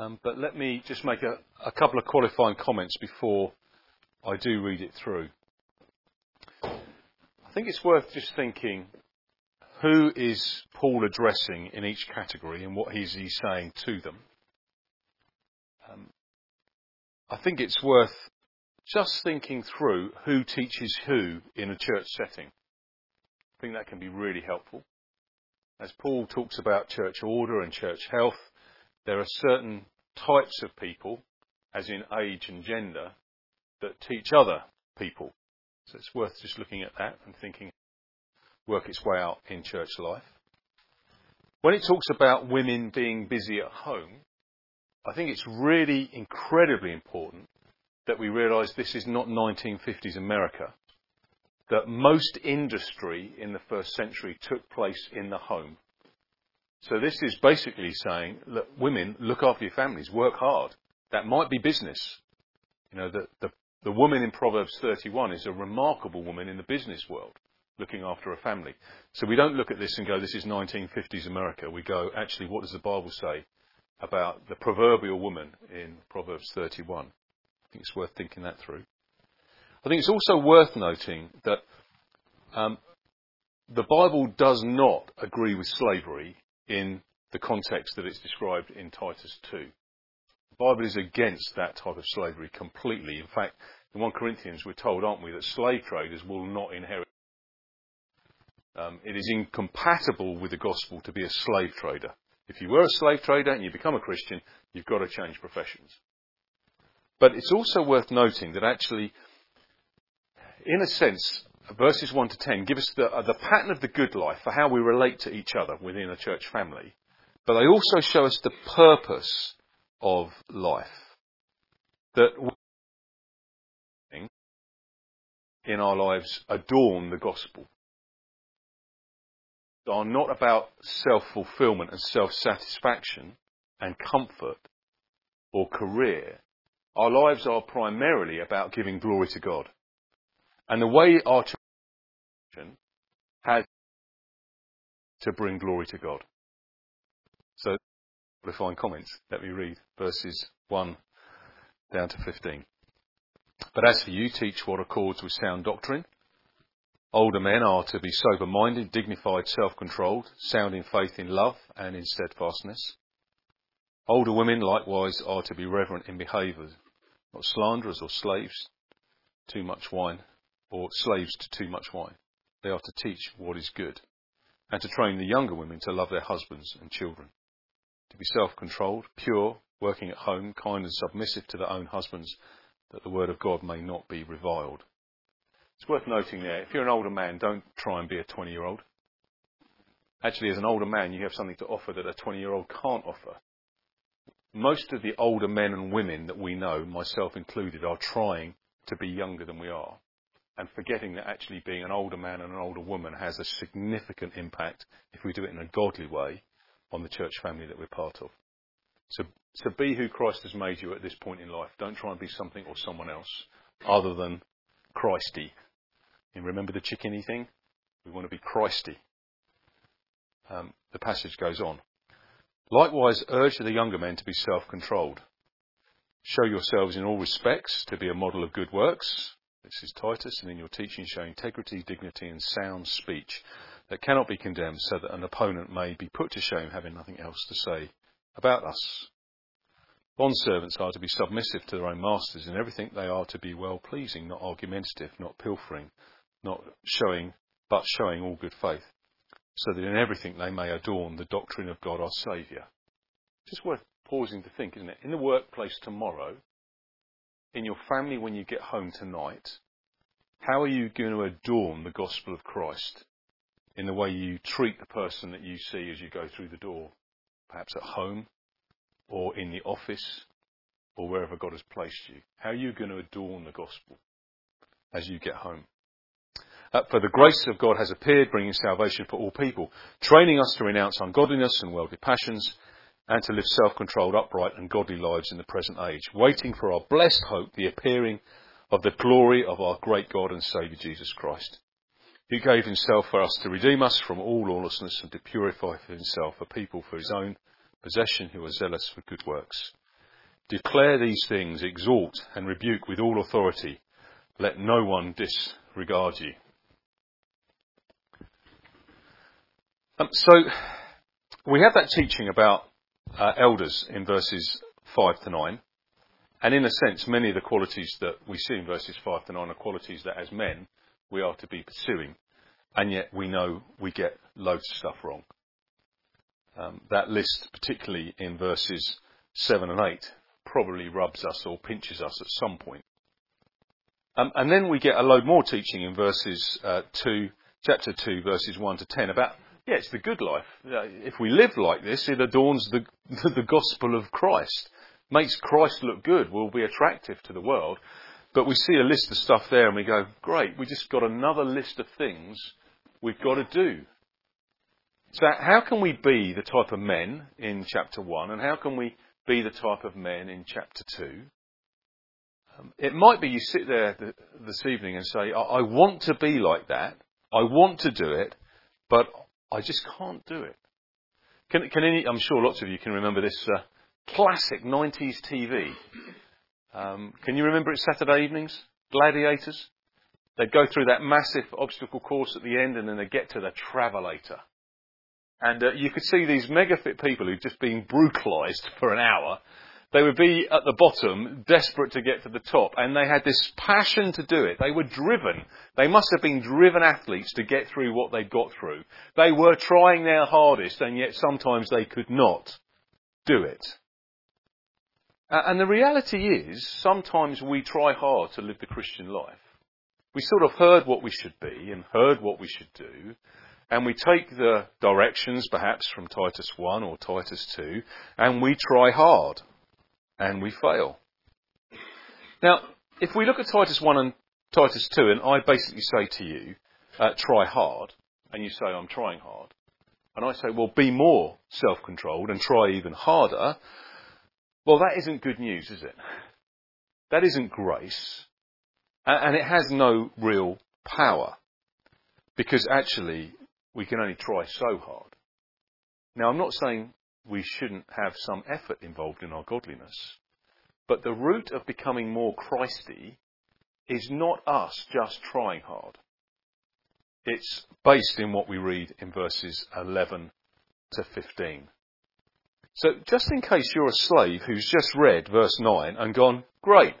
Um, but let me just make a, couple of qualifying comments before I do read it through. I think it's worth just thinking who is Paul addressing in each category and what is he saying to them. Um, I think it's worth just thinking through who teaches who in a church setting. I think that can be really helpful. As Paul talks about church order and church health, there are certain types of people, as in age and gender, that teach other people. So it's worth just looking at that and thinking, work its way out in church life. When it talks about women being busy at home, I think it's really incredibly important that we realise this is not 1950s America. That most industry in the first century took place in the home. So this is basically saying, look, women, look after your families, work hard. That might be business. You know, the, the, the woman in Proverbs 31 is a remarkable woman in the business world, looking after a family. So we don't look at this and go, this is 1950s America. We go, actually, what does the Bible say about the proverbial woman in Proverbs 31? I think it's worth thinking that through. I think it's also worth noting that um, the Bible does not agree with slavery in the context that it's described in Titus 2. The Bible is against that type of slavery completely. In fact, in 1 Corinthians, we're told, aren't we, that slave traders will not inherit. Um, it is incompatible with the gospel to be a slave trader. If you were a slave trader and you become a Christian, you've got to change professions. But it's also worth noting that actually, in a sense, verses 1 to 10 give us the, uh, the pattern of the good life for how we relate to each other within a church family. But they also show us the purpose of life. That in our lives adorn the gospel. They are not about self-fulfillment and self-satisfaction and comfort or career. Our lives are primarily about giving glory to God. And the way our has to bring glory to God. So, find comments. Let me read verses 1 down to 15. But as for you, teach what accords with sound doctrine. Older men are to be sober minded, dignified, self controlled, sound in faith, in love, and in steadfastness. Older women likewise are to be reverent in behaviour, not slanderers or slaves, too much wine, or slaves to too much wine they are to teach what is good, and to train the younger women to love their husbands and children, to be self-controlled, pure, working at home, kind and submissive to their own husbands, that the word of God may not be reviled. It's worth noting there, if you're an older man, don't try and be a 20 year old. Actually, as an older man, you have something to offer that a 20 year old can't offer. Most of the older men and women that we know, myself included, are trying to be younger than we are and forgetting that actually being an older man and an older woman has a significant impact if we do it in a godly way on the church family that we're part of. So, so be who Christ has made you at this point in life. Don't try and be something or someone else other than Christy. And remember the chickeny thing? We want to be Christy. Um, the passage goes on. Likewise, urge the younger men to be self-controlled. Show yourselves in all respects to be a model of good works, this is Titus, and in your teaching show integrity, dignity, and sound speech that cannot be condemned, so that an opponent may be put to shame, having nothing else to say about us. Bondservants are to be submissive to their own masters. In everything they are to be well pleasing, not argumentative, not pilfering, not showing, but showing all good faith, so that in everything they may adorn the doctrine of God our Saviour. Just worth pausing to think, isn't it? In the workplace tomorrow, in your family when you get home tonight, how are you going to adorn the gospel of Christ in the way you treat the person that you see as you go through the door, perhaps at home or in the office or wherever God has placed you? How are you going to adorn the gospel as you get home? Uh, for the grace of God has appeared, bringing salvation for all people, training us to renounce ungodliness and worldly passions and to live self-controlled, upright and godly lives in the present age, waiting for our blessed hope, the appearing of the glory of our great God and Saviour Jesus Christ, who gave himself for us to redeem us from all lawlessness and to purify for himself a people for his own possession who are zealous for good works. Declare these things, exhort and rebuke with all authority. Let no one disregard you. Um, so, we have that teaching about uh, elders in verses 5 to 9. And in a sense, many of the qualities that we see in verses 5 to 9 are qualities that as men we are to be pursuing. And yet we know we get loads of stuff wrong. Um, that list, particularly in verses 7 and 8, probably rubs us or pinches us at some point. Um, and then we get a load more teaching in verses uh, 2, chapter 2, verses 1 to 10 about, yeah, it's the good life. If we live like this, it adorns the, the gospel of Christ makes Christ look good, will be attractive to the world. But we see a list of stuff there and we go, great, we just got another list of things we've got to do. So how can we be the type of men in chapter 1 and how can we be the type of men in chapter 2? Um, it might be you sit there th- this evening and say, I-, I want to be like that. I want to do it, but I just can't do it. Can, can any, I'm sure lots of you can remember this uh, classic 90s TV. Um, can you remember it Saturday evenings? Gladiators? They'd go through that massive obstacle course at the end and then they'd get to the Travelator. And uh, you could see these mega fit people who'd just been brutalized for an hour. They would be at the bottom, desperate to get to the top, and they had this passion to do it. They were driven. They must have been driven athletes to get through what they'd got through. They were trying their hardest, and yet sometimes they could not do it. And the reality is, sometimes we try hard to live the Christian life. We sort of heard what we should be and heard what we should do, and we take the directions perhaps from Titus 1 or Titus 2, and we try hard, and we fail. Now, if we look at Titus 1 and Titus 2, and I basically say to you, uh, try hard, and you say, I'm trying hard, and I say, well, be more self-controlled and try even harder, well, that isn't good news, is it? That isn't grace. And it has no real power. Because actually, we can only try so hard. Now, I'm not saying we shouldn't have some effort involved in our godliness. But the root of becoming more Christy is not us just trying hard. It's based in what we read in verses 11 to 15. So just in case you're a slave who's just read verse 9 and gone, great,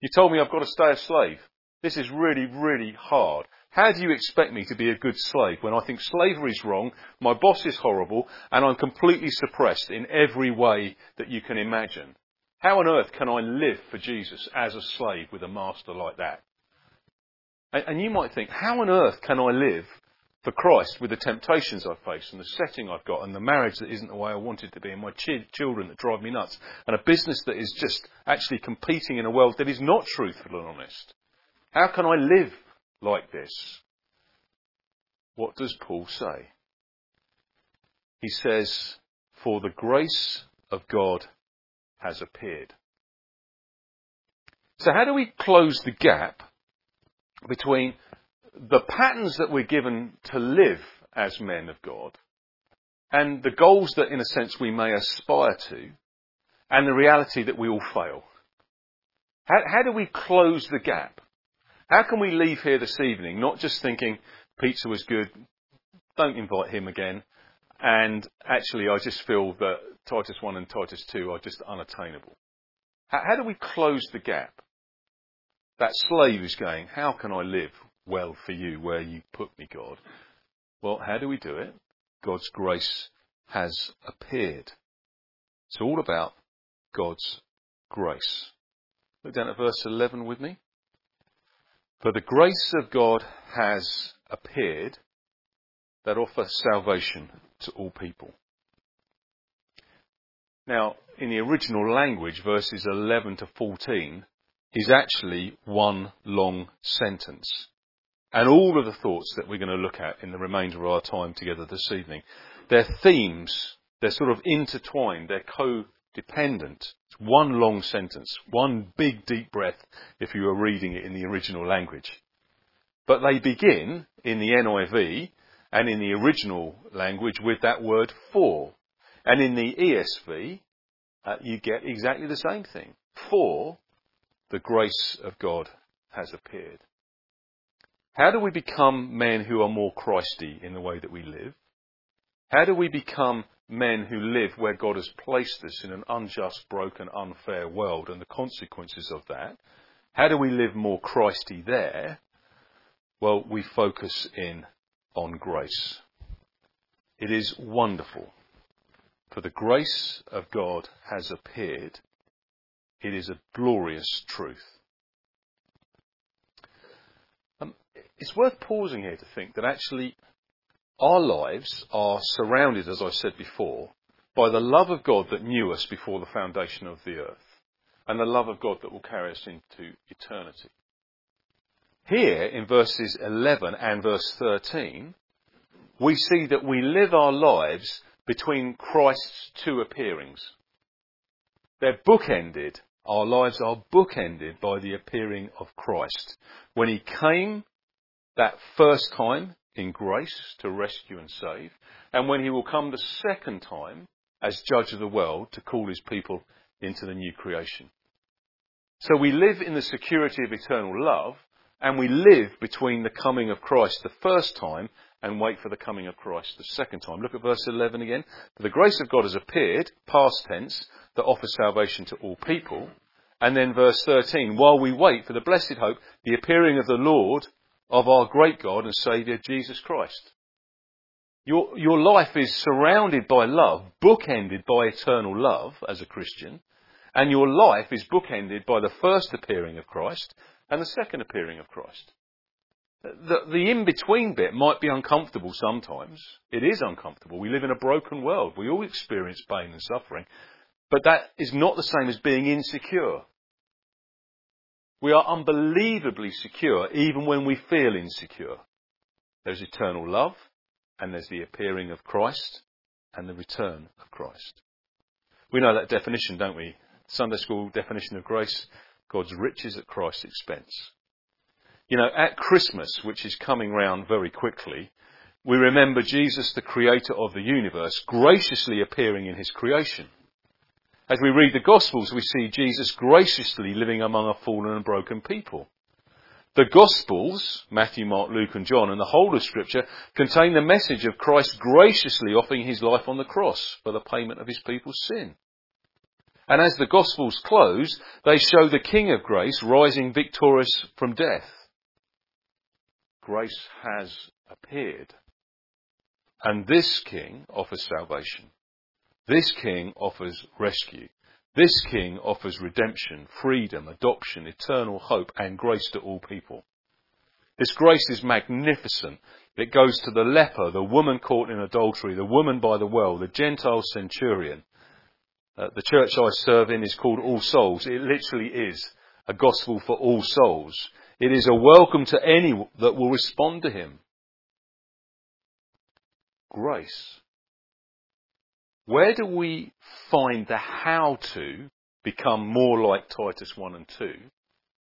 you told me I've got to stay a slave. This is really, really hard. How do you expect me to be a good slave when I think slavery is wrong, my boss is horrible, and I'm completely suppressed in every way that you can imagine? How on earth can I live for Jesus as a slave with a master like that? And you might think, how on earth can I live for Christ with the temptations I face and the setting I've got and the marriage that isn't the way I want it to be and my ch- children that drive me nuts and a business that is just actually competing in a world that is not truthful and honest. How can I live like this? What does Paul say? He says, For the grace of God has appeared. So how do we close the gap between the patterns that we're given to live as men of God and the goals that, in a sense, we may aspire to and the reality that we all fail. How, how do we close the gap? How can we leave here this evening not just thinking pizza was good, don't invite him again, and actually I just feel that Titus 1 and Titus 2 are just unattainable? How, how do we close the gap? That slave is going, how can I live well for you where you put me, God. Well, how do we do it? God's grace has appeared. It's all about God's grace. Look down at verse 11 with me. For the grace of God has appeared that offers salvation to all people. Now, in the original language, verses 11 to 14 is actually one long sentence and all of the thoughts that we're going to look at in the remainder of our time together this evening. They're themes, they're sort of intertwined, they're codependent. It's one long sentence, one big deep breath if you were reading it in the original language. But they begin in the NIV and in the original language with that word for. And in the ESV, uh, you get exactly the same thing. For the grace of God has appeared. How do we become men who are more Christy in the way that we live? How do we become men who live where God has placed us in an unjust, broken, unfair world and the consequences of that? How do we live more Christy there? Well, we focus in on grace. It is wonderful, for the grace of God has appeared. It is a glorious truth. Um, it's worth pausing here to think that actually our lives are surrounded, as I said before, by the love of God that knew us before the foundation of the earth and the love of God that will carry us into eternity. Here in verses 11 and verse 13, we see that we live our lives between Christ's two appearings. They're bookended. Our lives are bookended by the appearing of Christ. When he came that first time in grace to rescue and save, and when he will come the second time as judge of the world to call his people into the new creation. So we live in the security of eternal love, and we live between the coming of Christ the first time and wait for the coming of Christ the second time. Look at verse 11 again. For the grace of God has appeared, past tense, that offers salvation to all people. And then verse 13, while we wait for the blessed hope, the appearing of the Lord, of our great God and Saviour, Jesus Christ. Your, your life is surrounded by love, bookended by eternal love as a Christian, and your life is bookended by the first appearing of Christ and the second appearing of Christ. The, the in between bit might be uncomfortable sometimes. It is uncomfortable. We live in a broken world. We all experience pain and suffering. But that is not the same as being insecure. We are unbelievably secure even when we feel insecure. There's eternal love, and there's the appearing of Christ and the return of Christ. We know that definition, don't we? Sunday school definition of grace God's riches at Christ's expense. You know, at Christmas, which is coming round very quickly, we remember Jesus, the creator of the universe, graciously appearing in his creation. As we read the Gospels, we see Jesus graciously living among a fallen and broken people. The Gospels, Matthew, Mark, Luke and John, and the whole of Scripture contain the message of Christ graciously offering his life on the cross for the payment of his people's sin. And as the Gospels close, they show the King of grace rising victorious from death. Grace has appeared. And this King offers salvation. This king offers rescue. This king offers redemption, freedom, adoption, eternal hope, and grace to all people. This grace is magnificent. It goes to the leper, the woman caught in adultery, the woman by the well, the Gentile centurion. Uh, the church I serve in is called All Souls. It literally is a gospel for all souls. It is a welcome to any that will respond to him. Grace where do we find the how to become more like Titus 1 and 2?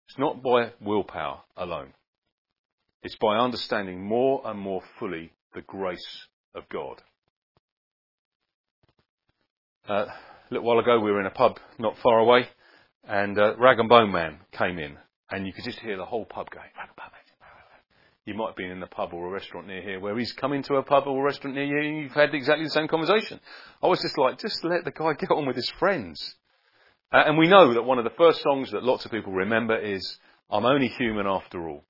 It's not by willpower alone. It's by understanding more and more fully the grace of God. Uh, a little while ago, we were in a pub not far away, and uh, Rag and Bone Man came in, and you could just hear the whole pub going, Rag and Bone Man, you might have been in a pub or a restaurant near here where he's come into a pub or a restaurant near you and you've had exactly the same conversation. I was just like, just let the guy get on with his friends. Uh, and we know that one of the first songs that lots of people remember is, I'm only human after all.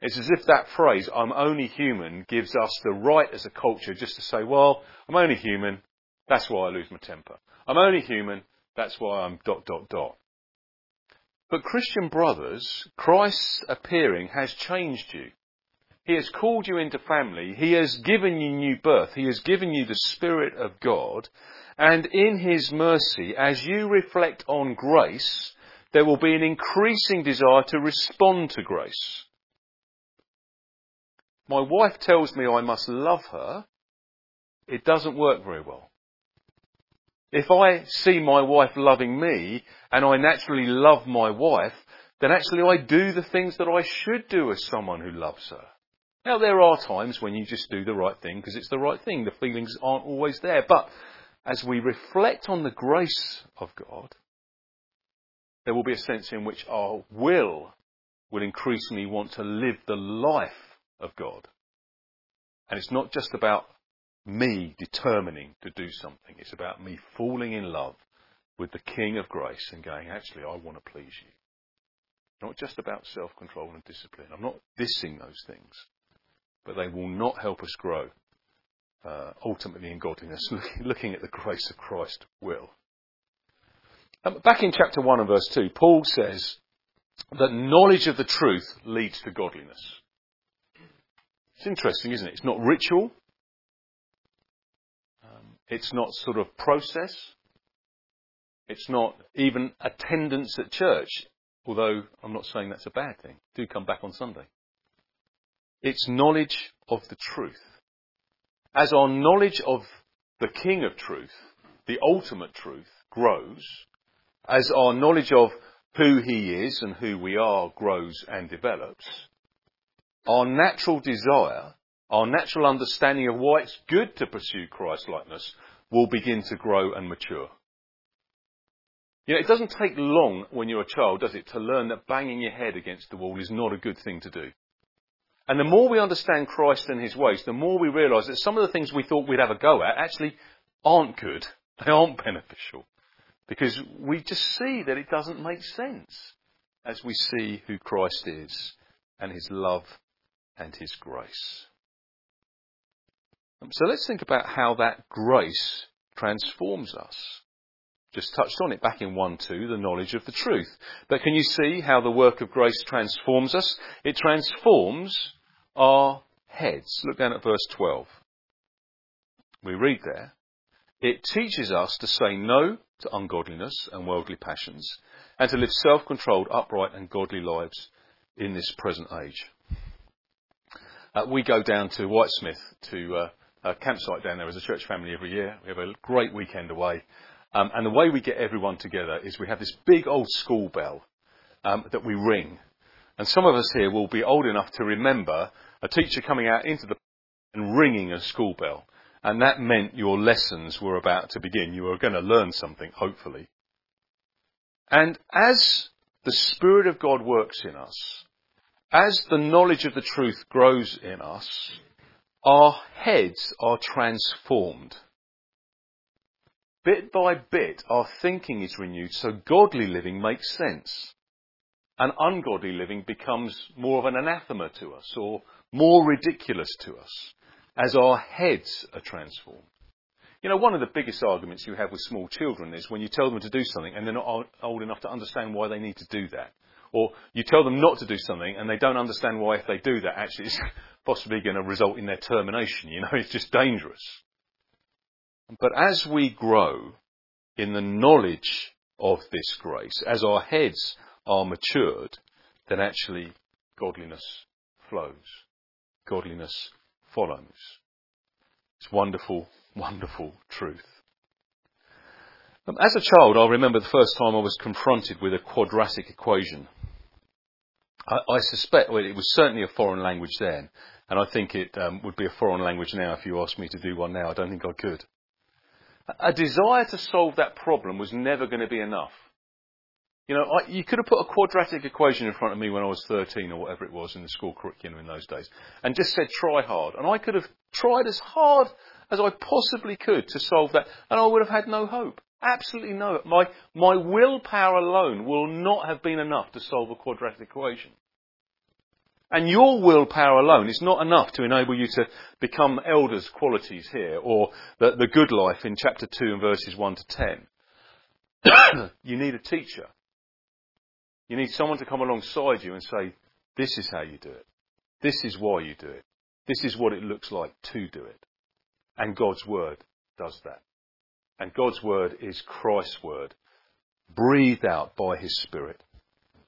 It's as if that phrase, I'm only human, gives us the right as a culture just to say, well, I'm only human, that's why I lose my temper. I'm only human, that's why I'm dot, dot, dot. But Christian brothers, Christ's appearing has changed you. He has called you into family. He has given you new birth. He has given you the Spirit of God. And in His mercy, as you reflect on grace, there will be an increasing desire to respond to grace. My wife tells me I must love her. It doesn't work very well. If I see my wife loving me and I naturally love my wife, then actually I do the things that I should do as someone who loves her. Now there are times when you just do the right thing because it's the right thing. The feelings aren't always there. But as we reflect on the grace of God, there will be a sense in which our will will increasingly want to live the life of God. And it's not just about me determining to do something. It's about me falling in love with the King of grace and going, actually, I want to please you. Not just about self-control and discipline. I'm not dissing those things, but they will not help us grow uh, ultimately in godliness. Looking at the grace of Christ will. Um, back in chapter 1 and verse 2, Paul says that knowledge of the truth leads to godliness. It's interesting, isn't it? It's not ritual. It's not sort of process. It's not even attendance at church, although I'm not saying that's a bad thing. Do come back on Sunday. It's knowledge of the truth. As our knowledge of the King of truth, the ultimate truth, grows, as our knowledge of who he is and who we are grows and develops, our natural desire, our natural understanding of why it's good to pursue Christ likeness will begin to grow and mature. You know, it doesn't take long when you're a child, does it, to learn that banging your head against the wall is not a good thing to do. And the more we understand Christ and his ways, the more we realise that some of the things we thought we'd have a go at actually aren't good. They aren't beneficial. Because we just see that it doesn't make sense as we see who Christ is and his love and his grace. So let's think about how that grace transforms us. Just touched on it back in 1 2, the knowledge of the truth. But can you see how the work of grace transforms us? It transforms our heads. Look down at verse 12. We read there, it teaches us to say no to ungodliness and worldly passions, and to live self-controlled, upright and godly lives in this present age. Uh, we go down to Whitesmith to uh, campsite down there as a church family every year. We have a great weekend away. Um, and the way we get everyone together is we have this big old school bell um, that we ring. And some of us here will be old enough to remember a teacher coming out into the and ringing a school bell. And that meant your lessons were about to begin. You were going to learn something, hopefully. And as the Spirit of God works in us, as the knowledge of the truth grows in us, our heads are transformed. Bit by bit, our thinking is renewed so godly living makes sense. And ungodly living becomes more of an anathema to us or more ridiculous to us as our heads are transformed. You know, one of the biggest arguments you have with small children is when you tell them to do something and they're not old enough to understand why they need to do that. Or you tell them not to do something and they don't understand why if they do that actually it's possibly going to result in their termination. You know, it's just dangerous. But as we grow in the knowledge of this grace, as our heads are matured, then actually godliness flows. Godliness follows. It's wonderful, wonderful truth. Um, as a child, I remember the first time I was confronted with a quadratic equation. I, I suspect well, it was certainly a foreign language then, and I think it um, would be a foreign language now if you asked me to do one now. I don't think I could. A desire to solve that problem was never going to be enough. You know, I, you could have put a quadratic equation in front of me when I was 13 or whatever it was in the school curriculum in those days and just said try hard. And I could have tried as hard as I possibly could to solve that and I would have had no hope. Absolutely no. My, my willpower alone will not have been enough to solve a quadratic equation. And your willpower alone is not enough to enable you to become elders' qualities here or the, the good life in chapter 2 and verses 1 to 10. you need a teacher. You need someone to come alongside you and say, this is how you do it. This is why you do it. This is what it looks like to do it. And God's Word does that. And God's Word is Christ's Word, breathed out by His Spirit.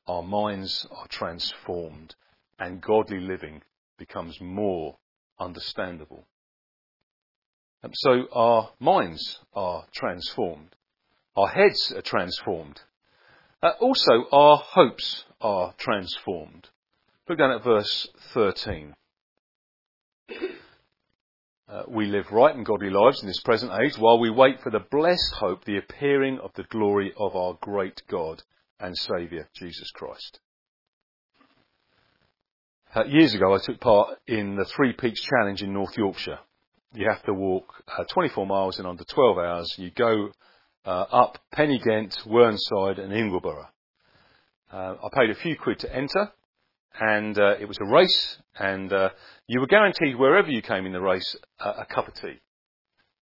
Our minds are transformed and godly living becomes more understandable. And so our minds are transformed. Our heads are transformed. Uh, also, our hopes are transformed. Look down at verse 13. Uh, we live right and godly lives in this present age while we wait for the blessed hope, the appearing of the glory of our great God and Saviour, Jesus Christ. Uh, years ago, I took part in the Three Peaks Challenge in North Yorkshire. You have to walk uh, 24 miles in under 12 hours. You go uh, up Pen y Ghent, Whernside, and Ingleborough. Uh, I paid a few quid to enter, and uh, it was a race, and uh, you were guaranteed wherever you came in the race a cup of tea,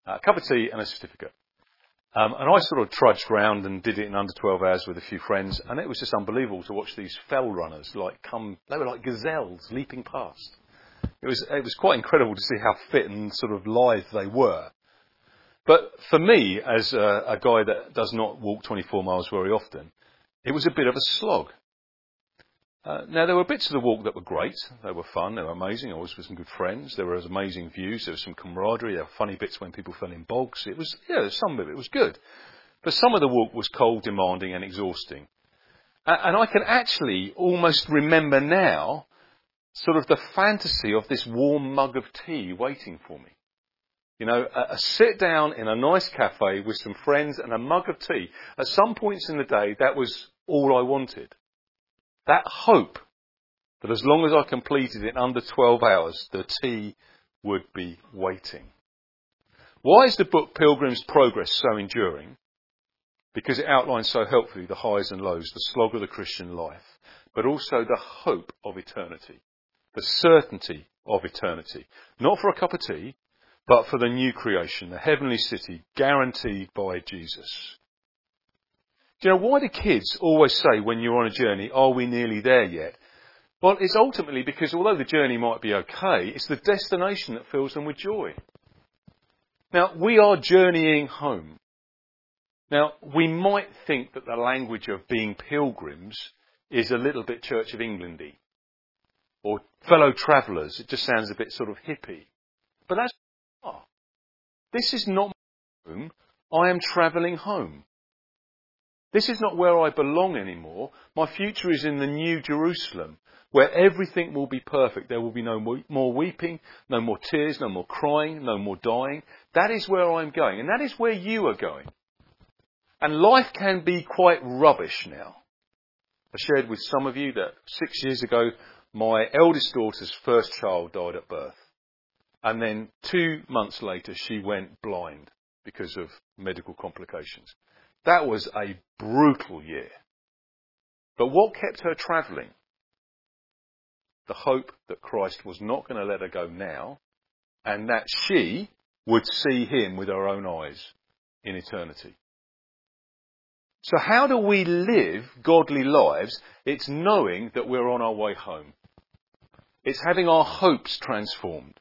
a cup of tea and a certificate. Um, and I sort of trudged round and did it in under 12 hours with a few friends, and it was just unbelievable to watch these fell runners like come. They were like gazelles leaping past. It was it was quite incredible to see how fit and sort of lithe they were. But for me, as a, a guy that does not walk 24 miles very often, it was a bit of a slog. Uh, now, there were bits of the walk that were great. They were fun. They were amazing. I was with some good friends. There were amazing views. There was some camaraderie. There were funny bits when people fell in bogs. It was, yeah, some of it was good. But some of the walk was cold, demanding, and exhausting. And I can actually almost remember now sort of the fantasy of this warm mug of tea waiting for me. You know, a, a, sit down in a nice cafe with some friends and a mug of tea. At some points in the day, that was all I wanted. That hope that as long as I completed it in under 12 hours, the tea would be waiting. Why is the book Pilgrim's Progress so enduring? Because it outlines so helpfully the highs and lows, the slog of the Christian life, but also the hope of eternity, the certainty of eternity. Not for a cup of tea, but for the new creation, the heavenly city guaranteed by Jesus. Do you know, why do kids always say when you're on a journey, are we nearly there yet? Well, it's ultimately because although the journey might be okay, it's the destination that fills them with joy. Now, we are journeying home. Now, we might think that the language of being pilgrims is a little bit Church of Englandy or fellow travellers. It just sounds a bit sort of hippie. But that's oh, this is not my home. I am travelling home. This is not where I belong anymore. My future is in the new Jerusalem, where everything will be perfect. There will be no more weeping, no more tears, no more crying, no more dying. That is where I'm going, and that is where you are going. And life can be quite rubbish now. I shared with some of you that six years ago, my eldest daughter's first child died at birth. And then two months later, she went blind because of medical complications. That was a brutal year. But what kept her travelling? The hope that Christ was not going to let her go now, and that she would see him with her own eyes in eternity. So how do we live godly lives? It's knowing that we're on our way home. It's having our hopes transformed.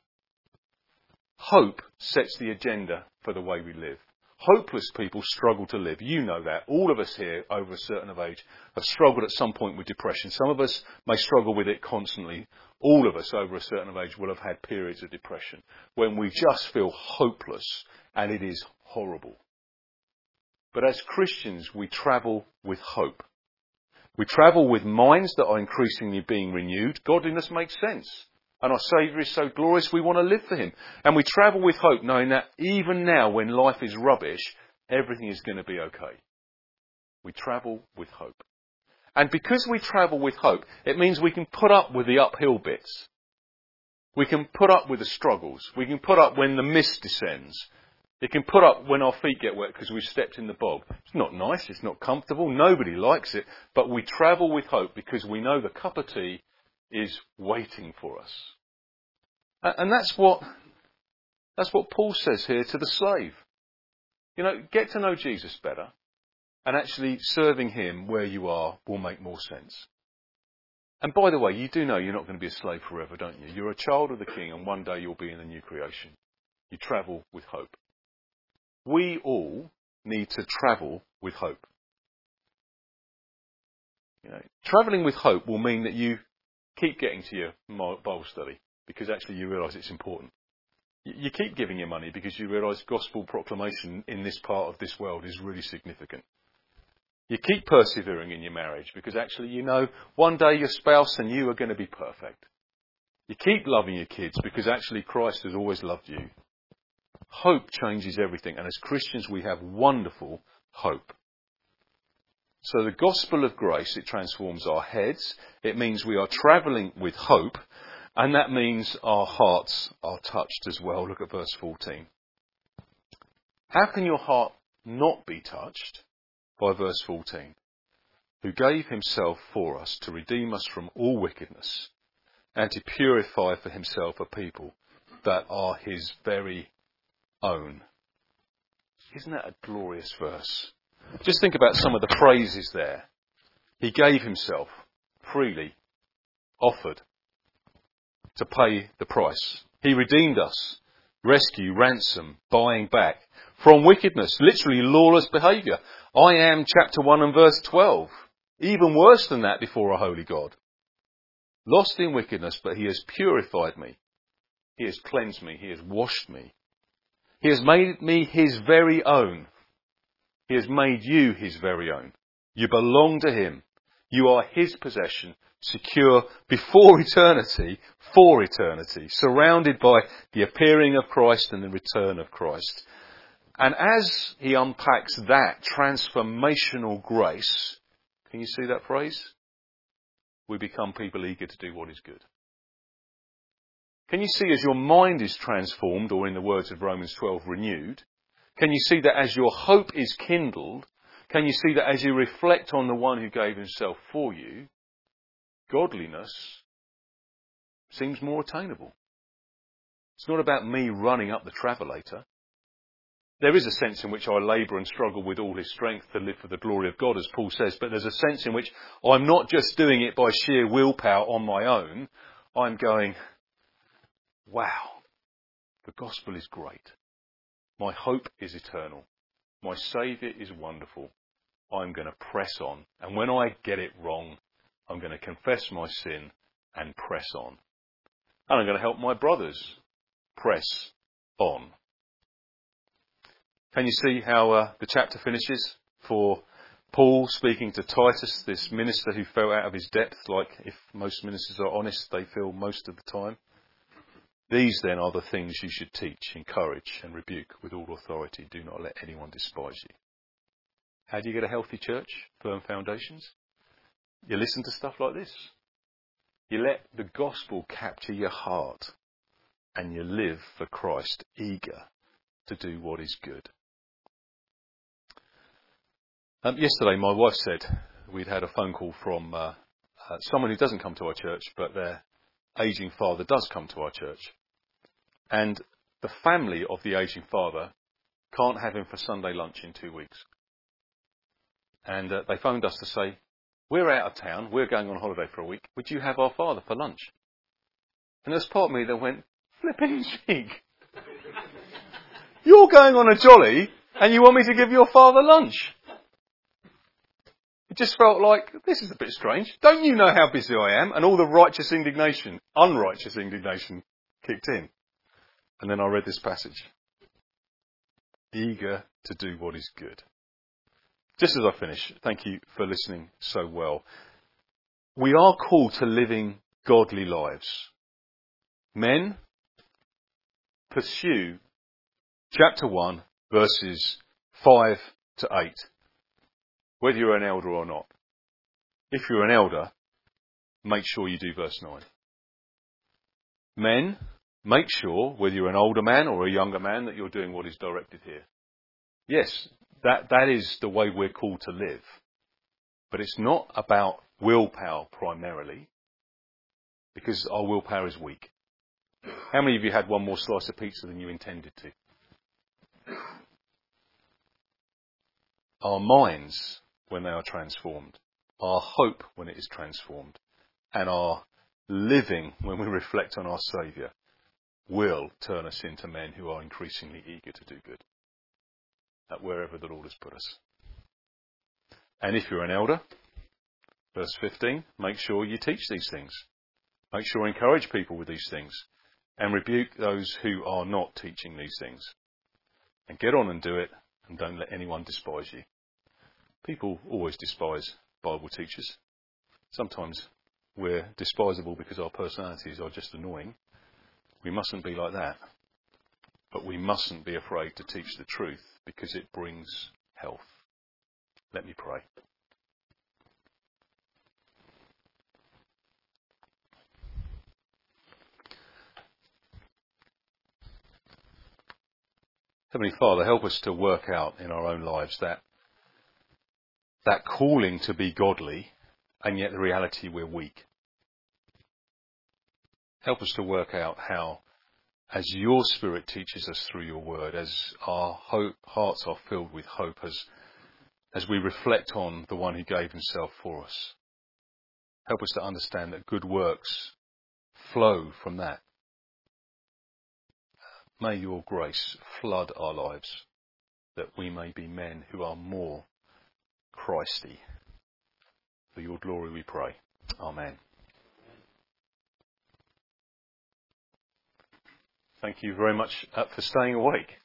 Hope sets the agenda for the way we live. Hopeless people struggle to live. You know that. All of us here over a certain of age have struggled at some point with depression. Some of us may struggle with it constantly. All of us over a certain of age will have had periods of depression when we just feel hopeless and it is horrible. But as Christians, we travel with hope. We travel with minds that are increasingly being renewed. Godliness makes sense. And our Saviour is so glorious, we want to live for Him. And we travel with hope, knowing that even now, when life is rubbish, everything is going to be okay. We travel with hope. And because we travel with hope, it means we can put up with the uphill bits. We can put up with the struggles. We can put up when the mist descends. It can put up when our feet get wet because we've stepped in the bog. It's not nice. It's not comfortable. Nobody likes it. But we travel with hope because we know the cup of tea is waiting for us. And that's what, that's what Paul says here to the slave. You know, get to know Jesus better, and actually serving him where you are will make more sense. And by the way, you do know you're not going to be a slave forever, don't you? You're a child of the king, and one day you'll be in the new creation. You travel with hope. We all need to travel with hope. You know, traveling with hope will mean that you keep getting to your Bible study because actually you realise it's important. You keep giving your money because you realise gospel proclamation in this part of this world is really significant. You keep persevering in your marriage because actually you know one day your spouse and you are going to be perfect. You keep loving your kids because actually Christ has always loved you. Hope changes everything, and as Christians we have wonderful hope. So the gospel of grace, it transforms our heads. It means we are travelling with hope. And that means our hearts are touched as well. Look at verse 14. How can your heart not be touched? By verse 14. Who gave himself for us to redeem us from all wickedness and to purify for himself a people that are his very own. Isn't that a glorious verse? Just think about some of the phrases there. He gave himself freely, offered to pay the price. He redeemed us, rescue, ransom, buying back from wickedness, literally lawless behaviour. I am chapter 1 and verse 12. Even worse than that before a holy God. Lost in wickedness, but he has purified me. He has cleansed me. He has washed me. He has made me his very own. He has made you his very own. You belong to him. You are his possession, secure before eternity, for eternity, surrounded by the appearing of Christ and the return of Christ. And as he unpacks that transformational grace, can you see that phrase? We become people eager to do what is good. Can you see as your mind is transformed, or in the words of Romans 12, renewed, can you see that as your hope is kindled, can you see that as you reflect on the one who gave himself for you, godliness seems more attainable? It's not about me running up the travelator. There is a sense in which I labour and struggle with all his strength to live for the glory of God, as Paul says, but there's a sense in which I'm not just doing it by sheer willpower on my own. I'm going, wow, the gospel is great. My hope is eternal. My Saviour is wonderful. I'm going to press on. And when I get it wrong, I'm going to confess my sin and press on. And I'm going to help my brothers press on. Can you see how uh, the chapter finishes for Paul speaking to Titus, this minister who fell out of his depth, like if most ministers are honest, they feel most of the time? These then are the things you should teach, encourage, and rebuke with all authority. Do not let anyone despise you. How do you get a healthy church? Firm foundations? You listen to stuff like this. You let the gospel capture your heart and you live for Christ, eager to do what is good. Um, yesterday, my wife said we'd had a phone call from uh, uh, someone who doesn't come to our church, but their aging father does come to our church. And the family of the aging father can't have him for Sunday lunch in two weeks. And uh, they phoned us to say, We're out of town, we're going on holiday for a week, would you have our father for lunch? And there's part of me that went, Flipping in cheek. You're going on a jolly and you want me to give your father lunch? It just felt like, this is a bit strange. Don't you know how busy I am? And all the righteous indignation, unrighteous indignation kicked in. And then I read this passage. Eager to do what is good. Just as I finish, thank you for listening so well. We are called to living godly lives. Men, pursue chapter 1, verses 5 to 8 whether you're an elder or not. If you're an elder, make sure you do verse 9. Men, make sure, whether you're an older man or a younger man, that you're doing what is directed here. Yes, that, that is the way we're called to live. But it's not about willpower primarily, because our willpower is weak. How many of you had one more slice of pizza than you intended to? Our minds when they are transformed, our hope when it is transformed, and our living when we reflect on our Saviour will turn us into men who are increasingly eager to do good at wherever the Lord has put us. And if you're an elder, verse 15, make sure you teach these things. Make sure you encourage people with these things and rebuke those who are not teaching these things. And get on and do it and don't let anyone despise you. People always despise Bible teachers. Sometimes we're despisable because our personalities are just annoying. We mustn't be like that. But we mustn't be afraid to teach the truth because it brings health. Let me pray. Heavenly Father, help us to work out in our own lives that that calling to be godly and yet the reality we're weak. Help us to work out how, as your Spirit teaches us through your word, as our hope, hearts are filled with hope, as, as we reflect on the one who gave himself for us, help us to understand that good works flow from that. May your grace flood our lives that we may be men who are more Christy. For your glory we pray. Amen. Thank you very much uh, for staying awake.